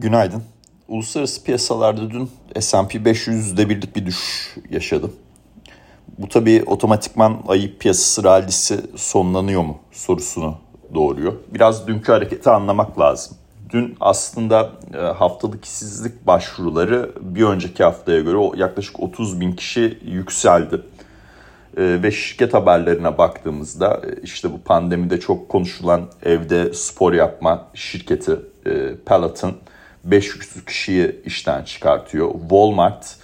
Günaydın. Uluslararası piyasalarda dün S&P 500'de birlik bir düşüş yaşadı. Bu tabii otomatikman ayı piyasası rallisi sonlanıyor mu sorusunu doğuruyor. Biraz dünkü hareketi anlamak lazım. Dün aslında e, haftalık işsizlik başvuruları bir önceki haftaya göre yaklaşık 30 bin kişi yükseldi. E, ve şirket haberlerine baktığımızda e, işte bu pandemide çok konuşulan evde spor yapma şirketi Peloton 500 kişiyi işten çıkartıyor. Walmart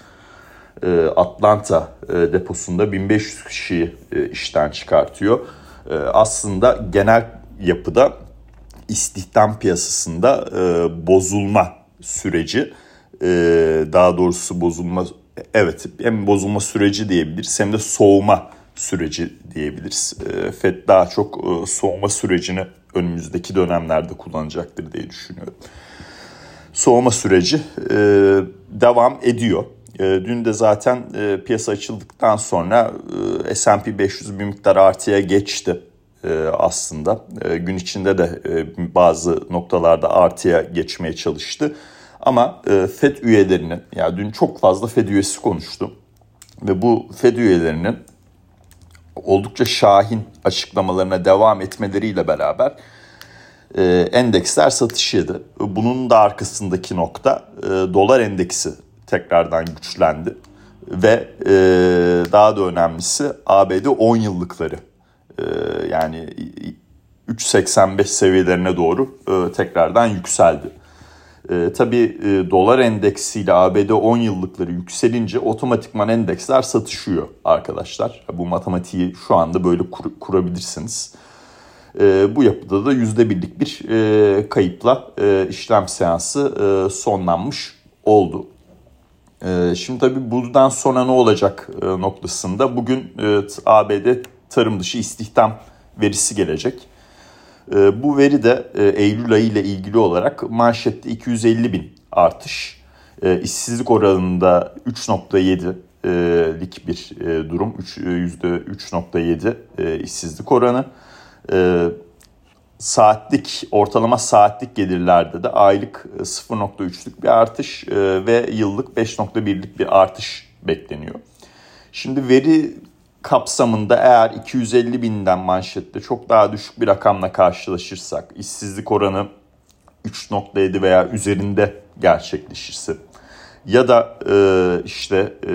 Atlanta deposunda 1500 kişiyi işten çıkartıyor. Aslında genel yapıda istihdam piyasasında bozulma süreci daha doğrusu bozulma evet hem bozulma süreci diyebiliriz hem de soğuma süreci diyebiliriz. FED daha çok soğuma sürecini önümüzdeki dönemlerde kullanacaktır diye düşünüyorum. Soğuma süreci devam ediyor. Dün de zaten piyasa açıldıktan sonra S&P 500 bir miktar artıya geçti aslında. Gün içinde de bazı noktalarda artıya geçmeye çalıştı. Ama e, FED üyelerinin, yani dün çok fazla FED üyesi konuştu. Ve bu FED üyelerinin oldukça şahin açıklamalarına devam etmeleriyle beraber e, endeksler satışıydı. Bunun da arkasındaki nokta e, dolar endeksi tekrardan güçlendi. Ve e, daha da önemlisi ABD 10 yıllıkları yani 3.85 seviyelerine doğru tekrardan yükseldi. E, tabii e, dolar endeksiyle ABD 10 yıllıkları yükselince otomatikman endeksler satışıyor arkadaşlar. Bu matematiği şu anda böyle kur, kurabilirsiniz. E, bu yapıda da yüzde birlik bir e, kayıpla e, işlem seansı e, sonlanmış oldu. E, şimdi tabii buradan sonra ne olacak e, noktasında bugün e, ABD tarım dışı istihdam verisi gelecek. Ee, bu veri de e, Eylül ayı ile ilgili olarak manşette 250 bin artış. E, işsizlik oranında 3.7'lik bir e, durum. %3.7 işsizlik oranı. Saatlik, ortalama saatlik gelirlerde de aylık 0.3'lük bir artış ve yıllık 5.1'lik bir artış bekleniyor. Şimdi veri kapsamında eğer 250 binden manşette çok daha düşük bir rakamla karşılaşırsak, işsizlik oranı 3.7 veya üzerinde gerçekleşirse ya da e, işte e,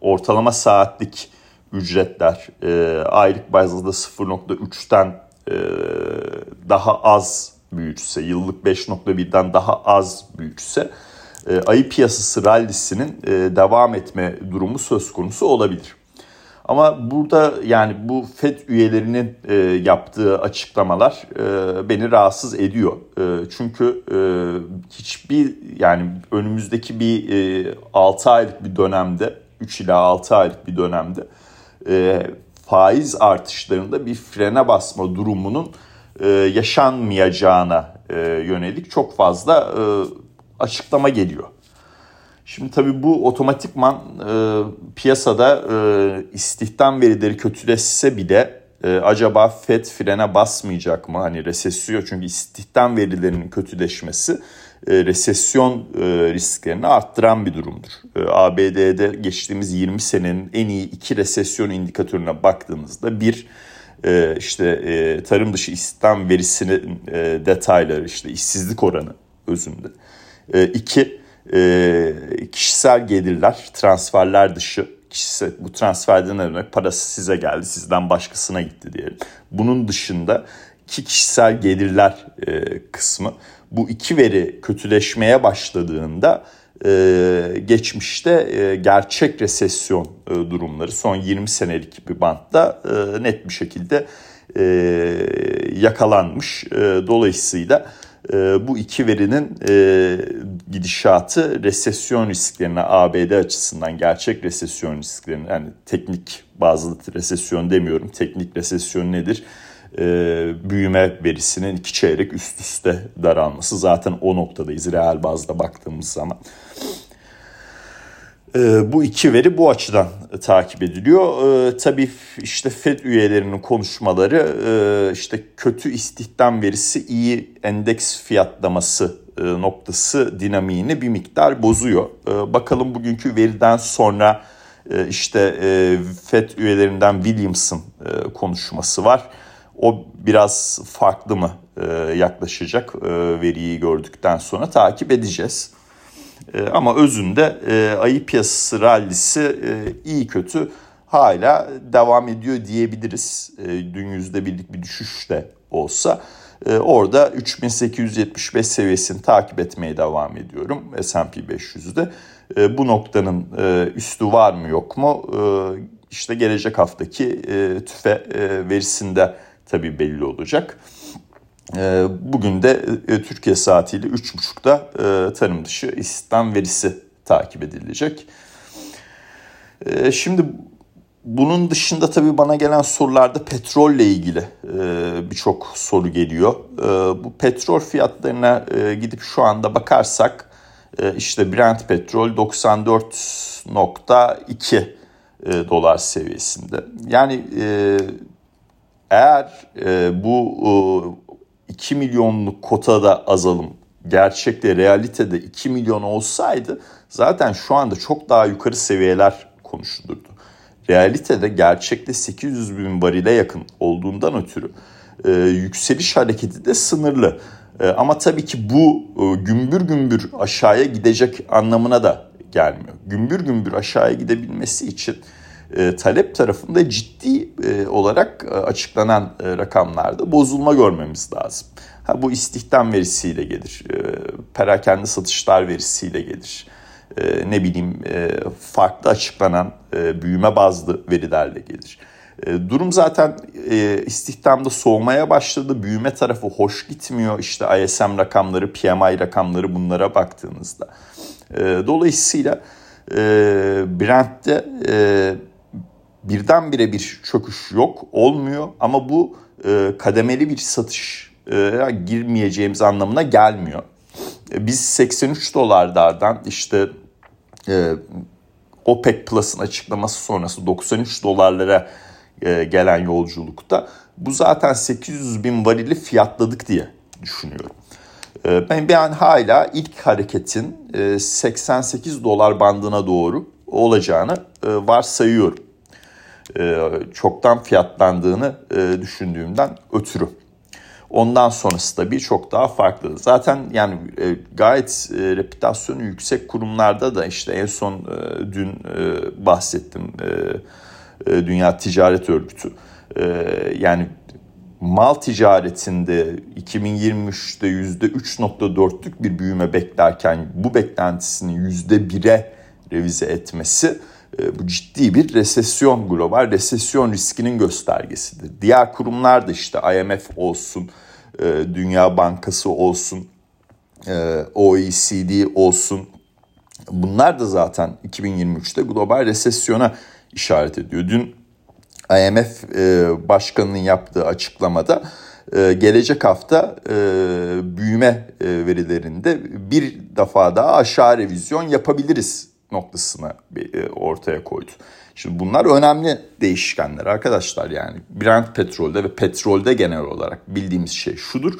ortalama saatlik ücretler e, aylık bazda 0.3'ten e, daha az büyütse, yıllık 5.1'den daha az büyütse e, ayı piyasası rallisinin e, devam etme durumu söz konusu olabilir. Ama burada yani bu FED üyelerinin e, yaptığı açıklamalar e, beni rahatsız ediyor. E, çünkü e, hiçbir yani önümüzdeki bir e, 6 aylık bir dönemde 3 ila 6 aylık bir dönemde e, faiz artışlarında bir frene basma durumunun e, yaşanmayacağına e, yönelik çok fazla e, açıklama geliyor. Şimdi tabii bu otomatikman e, piyasada e, istihdam verileri kötüleşse bile e, acaba FED frene basmayacak mı? Hani resesyon çünkü istihdam verilerinin kötüleşmesi e, resesyon e, risklerini arttıran bir durumdur. E, ABD'de geçtiğimiz 20 senenin en iyi iki resesyon indikatörüne baktığımızda bir e, işte e, tarım dışı istihdam verisinin e, detayları işte işsizlik oranı özünde. E, iki e, kişisel gelirler, transferler dışı kişisel bu transferden ne demek? Parası size geldi, sizden başkasına gitti diyelim. Bunun dışında ki kişisel gelirler e, kısmı bu iki veri kötüleşmeye başladığında e, geçmişte e, gerçek resesyon e, durumları son 20 senelik bir bantta e, net bir şekilde e, yakalanmış. E, dolayısıyla bu iki verinin e, gidişatı resesyon risklerine ABD açısından gerçek resesyon risklerine yani teknik bazı resesyon demiyorum teknik resesyon nedir? E, büyüme verisinin iki çeyrek üst üste daralması zaten o noktadayız reel bazda baktığımız zaman. E, bu iki veri bu açıdan takip ediliyor. E, tabii işte FED üyelerinin konuşmaları e, işte kötü istihdam verisi iyi endeks fiyatlaması noktası dinamiğini bir miktar bozuyor. Bakalım bugünkü veriden sonra işte FED üyelerinden Williams'ın konuşması var. O biraz farklı mı yaklaşacak veriyi gördükten sonra takip edeceğiz. Ama özünde ayı piyasası rallisi iyi kötü hala devam ediyor diyebiliriz. Dün yüzde birlik bir düşüş de olsa. Ee, orada 3875 seviyesini takip etmeye devam ediyorum S&P 500'de. Ee, bu noktanın e, üstü var mı yok mu? Ee, işte gelecek haftaki e, tüfe e, verisinde tabii belli olacak. Bugün de Türkiye saatiyle 3.30'da tarım dışı istihdam verisi takip edilecek. Şimdi bunun dışında tabii bana gelen sorularda petrolle ilgili e, birçok soru geliyor. E, bu petrol fiyatlarına e, gidip şu anda bakarsak e, işte Brent petrol 94.2 e, dolar seviyesinde. Yani e, eğer e, bu e, 2 milyonluk kotada azalım gerçekte realitede 2 milyon olsaydı zaten şu anda çok daha yukarı seviyeler konuşulurdu realitede gerçekte 800 bin varile yakın olduğundan ötürü e, yükseliş hareketi de sınırlı. E, ama tabii ki bu e, gümbür gümbür aşağıya gidecek anlamına da gelmiyor. Gümbür gümbür aşağıya gidebilmesi için e, talep tarafında ciddi e, olarak e, açıklanan rakamlarda bozulma görmemiz lazım. Ha, bu istihdam verisiyle gelir, perakende satışlar verisiyle gelir ne bileyim farklı açıklanan büyüme bazlı verilerle gelir. Durum zaten istihdamda soğumaya başladı. Büyüme tarafı hoş gitmiyor. İşte ISM rakamları, PMI rakamları bunlara baktığınızda. Dolayısıyla e, Brent'te birdenbire bir çöküş yok, olmuyor. Ama bu e, kademeli bir satış e, girmeyeceğimiz anlamına gelmiyor. E, biz 83 dolarlardan işte e, OPEC Plus'ın açıklaması sonrası 93 dolarlara e, gelen yolculukta bu zaten 800 bin varili fiyatladık diye düşünüyorum. E, ben, ben hala ilk hareketin e, 88 dolar bandına doğru olacağını e, varsayıyorum. E, çoktan fiyatlandığını e, düşündüğümden ötürü. Ondan sonrası tabii çok daha farklı. Zaten yani e, gayet reputasyonu yüksek kurumlarda da işte en son dün bahsettim Dünya Ticaret Örgütü. Yani mal ticaretinde 2023'te %3.4'lük bir büyüme beklerken bu beklentisini %1'e revize etmesi bu ciddi bir resesyon, global resesyon riskinin göstergesidir. Diğer kurumlar da işte IMF olsun, e, Dünya Bankası olsun, e, OECD olsun. Bunlar da zaten 2023'te global resesyona işaret ediyor. Dün IMF Başkanı'nın yaptığı açıklamada gelecek hafta büyüme verilerinde bir defa daha aşağı revizyon yapabiliriz noktasına e, ortaya koydu. Şimdi bunlar önemli değişkenler arkadaşlar yani Brent petrolde ve petrolde genel olarak bildiğimiz şey şudur.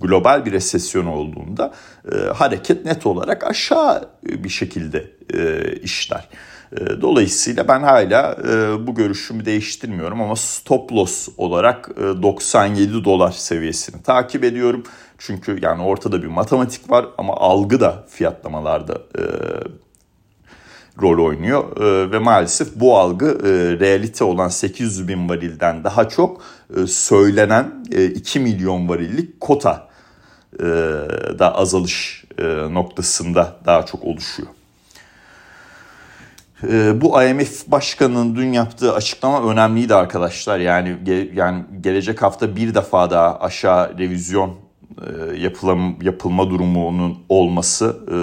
Global bir resesyon olduğunda e, hareket net olarak aşağı bir şekilde e, işler. E, dolayısıyla ben hala e, bu görüşümü değiştirmiyorum ama stop loss olarak e, 97 dolar seviyesini takip ediyorum. Çünkü yani ortada bir matematik var ama algı da fiyatlamalarda e, rol oynuyor e, ve maalesef bu algı e, realite olan 800 bin varilden daha çok e, söylenen e, 2 milyon varillik kota e, da azalış e, noktasında daha çok oluşuyor. E, bu IMF başkanının dün yaptığı açıklama önemliydi arkadaşlar. Yani ge, yani gelecek hafta bir defa daha aşağı revizyon e, yapılam, yapılma durumunun olması e,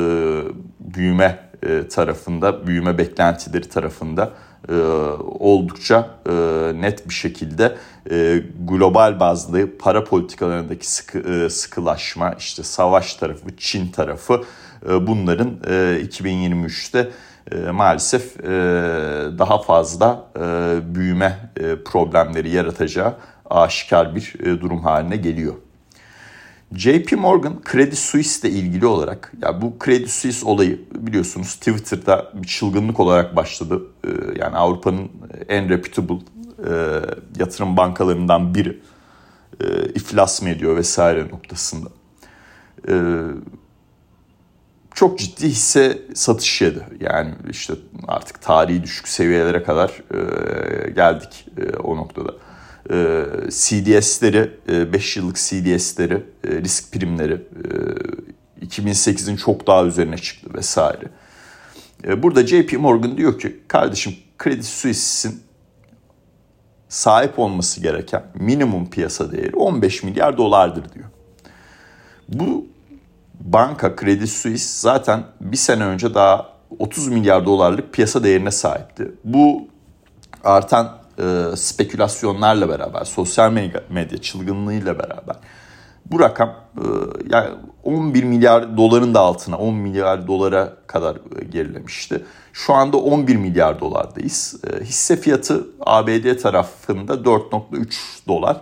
büyüme e, tarafında, büyüme beklentileri tarafında e, oldukça e, net bir şekilde global bazlı para politikalarındaki sıkı, sıkılaşma, işte savaş tarafı, Çin tarafı bunların 2023'te maalesef daha fazla büyüme problemleri yaratacağı aşikar bir durum haline geliyor. JP Morgan Credit Suisse ile ilgili olarak ya bu Credit Suisse olayı biliyorsunuz Twitter'da bir çılgınlık olarak başladı. Ee, yani Avrupa'nın en reputable e, yatırım bankalarından biri e, iflas mı ediyor vesaire noktasında. E, çok ciddi hisse satış yedi. Yani işte artık tarihi düşük seviyelere kadar e, geldik e, o noktada. E, CDS'leri, 5 e, yıllık CDS'leri, e, risk primleri e, 2008'in çok daha üzerine çıktı vesaire. E, burada JP Morgan diyor ki kardeşim Credit Suisse'in sahip olması gereken minimum piyasa değeri 15 milyar dolardır diyor. Bu banka Credit Suisse zaten bir sene önce daha 30 milyar dolarlık piyasa değerine sahipti. Bu artan e, spekülasyonlarla beraber, sosyal medya, çılgınlığıyla beraber bu rakam e, yani 11 milyar doların da altına 10 milyar dolara kadar e, gerilemişti. Şu anda 11 milyar dolardayız. E, hisse fiyatı ABD tarafında 4.3 dolar.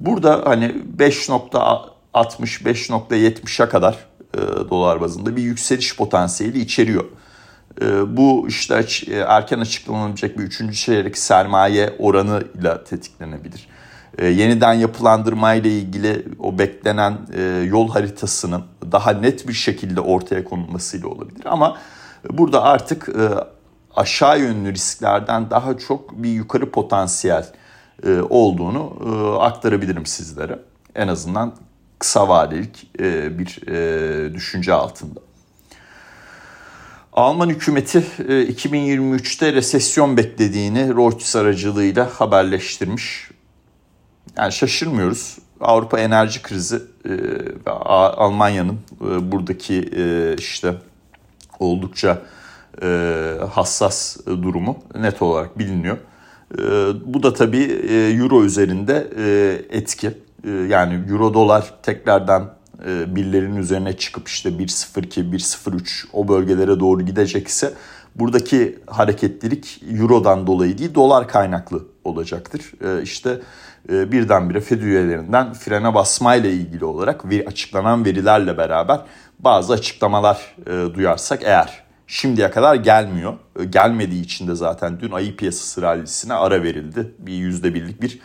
Burada hani 5.60-5.70'e kadar e, dolar bazında bir yükseliş potansiyeli içeriyor. E, bu işte e, erken açıklanabilecek bir üçüncü çeyrek sermaye oranıyla tetiklenebilir. E, yeniden yapılandırma ile ilgili o beklenen e, yol haritasının daha net bir şekilde ortaya konulmasıyla olabilir. Ama burada artık e, aşağı yönlü risklerden daha çok bir yukarı potansiyel e, olduğunu e, aktarabilirim sizlere. En azından kısa vadelik e, bir e, düşünce altında. Alman hükümeti 2023'te e, resesyon beklediğini Reuters aracılığıyla haberleştirmiş. Yani şaşırmıyoruz. Avrupa enerji krizi ve Almanya'nın buradaki işte oldukça hassas durumu net olarak biliniyor. Bu da tabii euro üzerinde etki. Yani euro dolar tekrardan e, birlerin üzerine çıkıp işte 1.02, 1.03 o bölgelere doğru gidecekse buradaki hareketlilik Euro'dan dolayı değil dolar kaynaklı olacaktır. E, işte e, birdenbire Fed üyelerinden frene basmayla ilgili olarak açıklanan verilerle beraber bazı açıklamalar duyarsak eğer şimdiye kadar gelmiyor. Gelmediği için de zaten dün ayı piyasası rallisine ara verildi. Bir yüzde birlik bir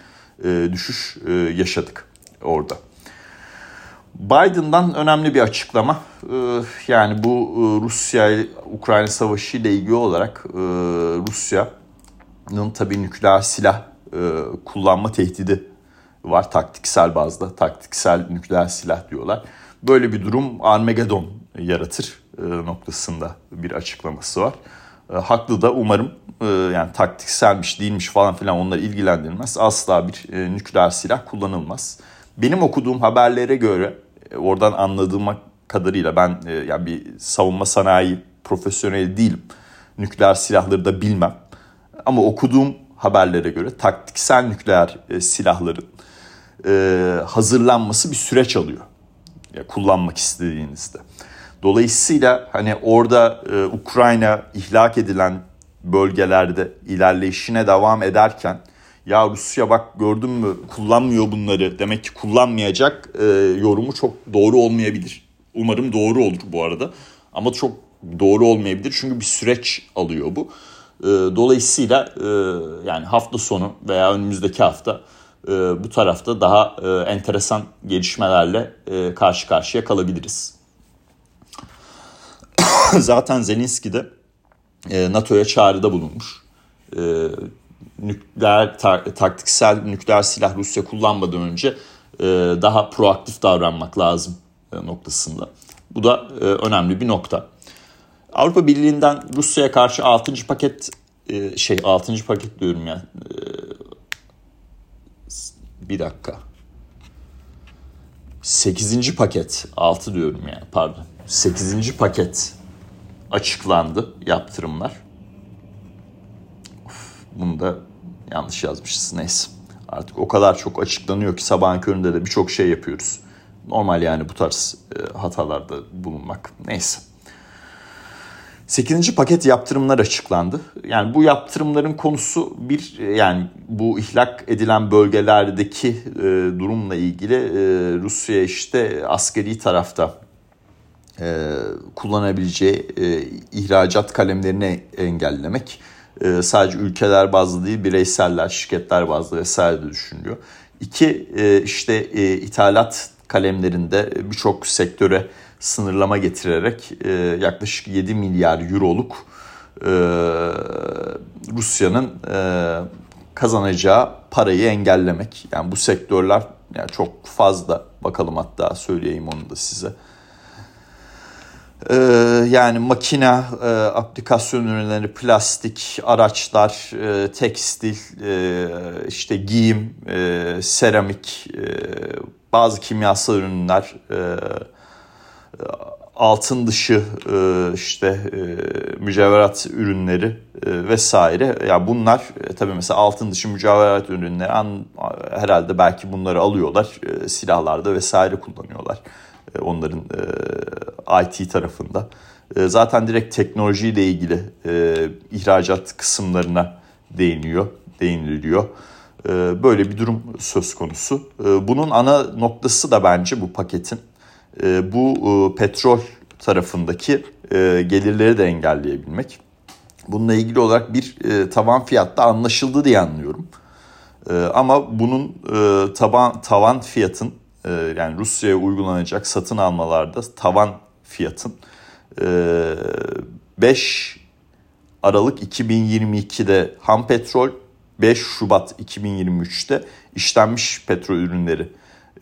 düşüş yaşadık orada. Biden'dan önemli bir açıklama. Ee, yani bu e, Rusya-Ukrayna savaşı ile ilgili olarak e, Rusya'nın tabii nükleer silah e, kullanma tehdidi var taktiksel bazda. Taktiksel nükleer silah diyorlar. Böyle bir durum Armageddon yaratır noktasında bir açıklaması var. Haklı da umarım yani taktikselmiş değilmiş falan filan onlar ilgilendirilmez. Asla bir nükleer silah kullanılmaz. Benim okuduğum haberlere göre oradan anladığım kadarıyla ben e, yani bir savunma sanayi profesyoneli değilim. Nükleer silahları da bilmem. Ama okuduğum haberlere göre taktiksel nükleer e, silahların e, hazırlanması bir süreç alıyor. Ya, kullanmak istediğinizde. Dolayısıyla hani orada e, Ukrayna ihlak edilen bölgelerde ilerleyişine devam ederken ya Rusya bak gördün mü kullanmıyor bunları demek ki kullanmayacak e, yorumu çok doğru olmayabilir. Umarım doğru olur bu arada ama çok doğru olmayabilir çünkü bir süreç alıyor bu. E, dolayısıyla e, yani hafta sonu veya önümüzdeki hafta e, bu tarafta daha e, enteresan gelişmelerle e, karşı karşıya kalabiliriz. Zaten Zelenski de e, NATO'ya çağrıda bulunmuş. E, nükleer taktiksel nükleer silah Rusya kullanmadan önce e, daha proaktif davranmak lazım e, noktasında. Bu da e, önemli bir nokta. Avrupa Birliği'nden Rusya'ya karşı 6. paket e, şey 6. paket diyorum yani. E, bir dakika. 8. paket 6 diyorum yani pardon. 8. paket açıklandı yaptırımlar. Bunu da yanlış yazmışız neyse. Artık o kadar çok açıklanıyor ki sabahın köründe de birçok şey yapıyoruz. Normal yani bu tarz e, hatalarda bulunmak. Neyse. 8. paket yaptırımlar açıklandı. Yani bu yaptırımların konusu bir yani bu ihlak edilen bölgelerdeki e, durumla ilgili e, Rusya işte askeri tarafta e, kullanabileceği e, ihracat kalemlerini engellemek. E, sadece ülkeler bazlı değil bireyseller, şirketler bazlı vesaire de düşünülüyor. İki e, işte e, ithalat kalemlerinde birçok sektöre sınırlama getirerek e, yaklaşık 7 milyar euroluk e, Rusya'nın e, kazanacağı parayı engellemek. Yani bu sektörler yani çok fazla bakalım hatta söyleyeyim onu da size. Ee, yani makine, e, aplikasyon ürünleri, plastik, araçlar, e, tekstil, e, işte giyim, e, seramik, e, bazı kimyasal ürünler, e, altın dışı e, işte e, mücevherat ürünleri e, vesaire. Ya yani bunlar tabii mesela altın dışı mücevherat ürünleri an, herhalde belki bunları alıyorlar silahlarda vesaire kullanıyorlar onların IT tarafında. Zaten direkt teknolojiyle ilgili ihracat kısımlarına değiniyor, değiniliyor. Böyle bir durum söz konusu. Bunun ana noktası da bence bu paketin e, bu e, petrol tarafındaki e, gelirleri de engelleyebilmek. Bununla ilgili olarak bir e, tavan fiyatta anlaşıldı diye anlıyorum. E, ama bunun e, taban tavan fiyatın e, yani Rusya'ya uygulanacak satın almalarda tavan fiyatın e, 5 Aralık 2022'de ham petrol 5 Şubat 2023'te işlenmiş petrol ürünleri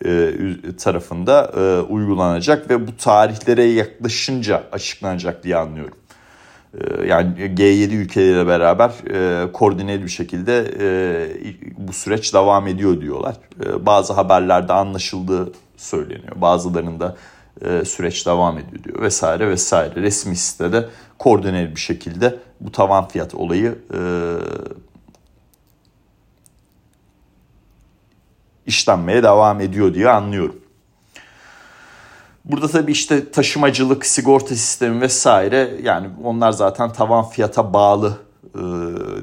e, tarafında e, uygulanacak ve bu tarihlere yaklaşınca açıklanacak diye anlıyorum. E, yani G7 ülkeleriyle beraber koordineli bir şekilde bu süreç devam ediyor diyorlar. Bazı haberlerde anlaşıldığı söyleniyor. Bazılarında süreç devam ediyor diyor vesaire vesaire. Resmi sitede koordineli bir şekilde bu tavan fiyat olayı işlenmeye devam ediyor diye anlıyorum. Burada tabii işte taşımacılık, sigorta sistemi vesaire yani onlar zaten tavan fiyata bağlı e,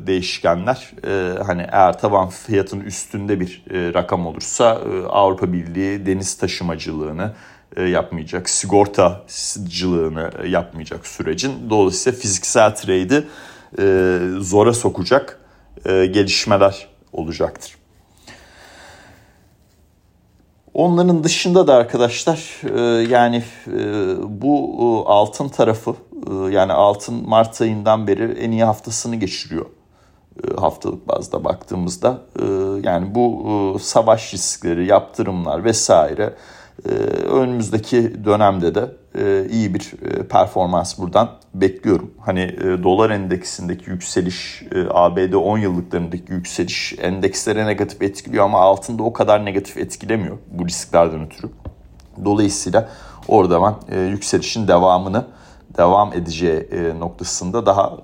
değişkenler. E, hani eğer tavan fiyatın üstünde bir e, rakam olursa e, Avrupa Birliği deniz taşımacılığını e, yapmayacak, sigortacılığını yapmayacak sürecin. Dolayısıyla fiziksel trade'i e, zora sokacak e, gelişmeler olacaktır. Onların dışında da arkadaşlar e, yani e, bu e, altın tarafı yani altın Mart ayından beri en iyi haftasını geçiriyor haftalık bazda baktığımızda. Yani bu savaş riskleri, yaptırımlar vesaire önümüzdeki dönemde de e, iyi bir e, performans buradan bekliyorum. Hani e, dolar endeksindeki yükseliş, ABD 10 yıllıklarındaki yükseliş endekslere negatif etkiliyor ama altında o kadar negatif etkilemiyor bu risklerden ötürü. Dolayısıyla orada ben yükselişin devamını devam edeceği noktasında daha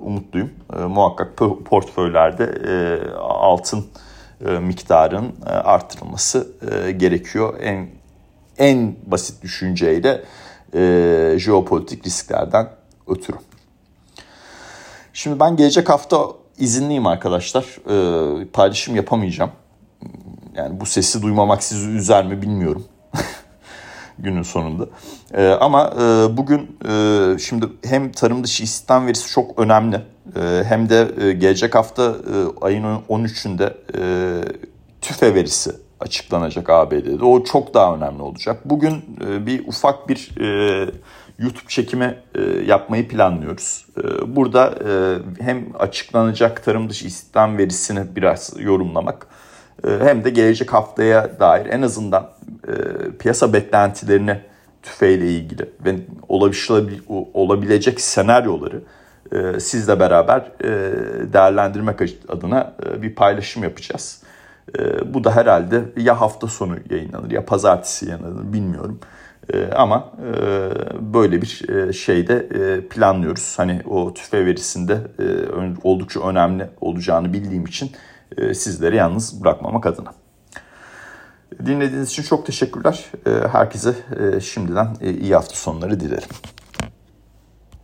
umutluyum. Muhakkak portföylerde altın miktarın arttırılması gerekiyor. En en basit düşünceyle e, jeopolitik risklerden ötürü. Şimdi ben gelecek hafta izinliyim arkadaşlar. E, paylaşım yapamayacağım. Yani bu sesi duymamak sizi üzer mi bilmiyorum. günün sonunda. E, ama e, bugün e, şimdi hem tarım dışı istihdam verisi çok önemli. E, hem de e, gelecek hafta e, ayın 13'ünde e, tüfe verisi açıklanacak ABD'de. O çok daha önemli olacak. Bugün e, bir ufak bir e, YouTube çekimi e, yapmayı planlıyoruz. E, burada e, hem açıklanacak tarım dışı istihdam verisini biraz yorumlamak e, hem de gelecek haftaya dair en azından e, piyasa beklentilerini tüfeğiyle ilgili ve olabilecek senaryoları e, sizle beraber e, değerlendirmek adına e, bir paylaşım yapacağız. E, bu da herhalde ya hafta sonu yayınlanır ya pazartesi yayınlanır bilmiyorum. E, ama e, böyle bir e, şeyde e, planlıyoruz. Hani o tüfe verisinde oldukça önemli olacağını bildiğim için e, sizleri yalnız bırakmamak adına. Dinlediğiniz için çok teşekkürler. E, herkese şimdiden iyi hafta sonları dilerim.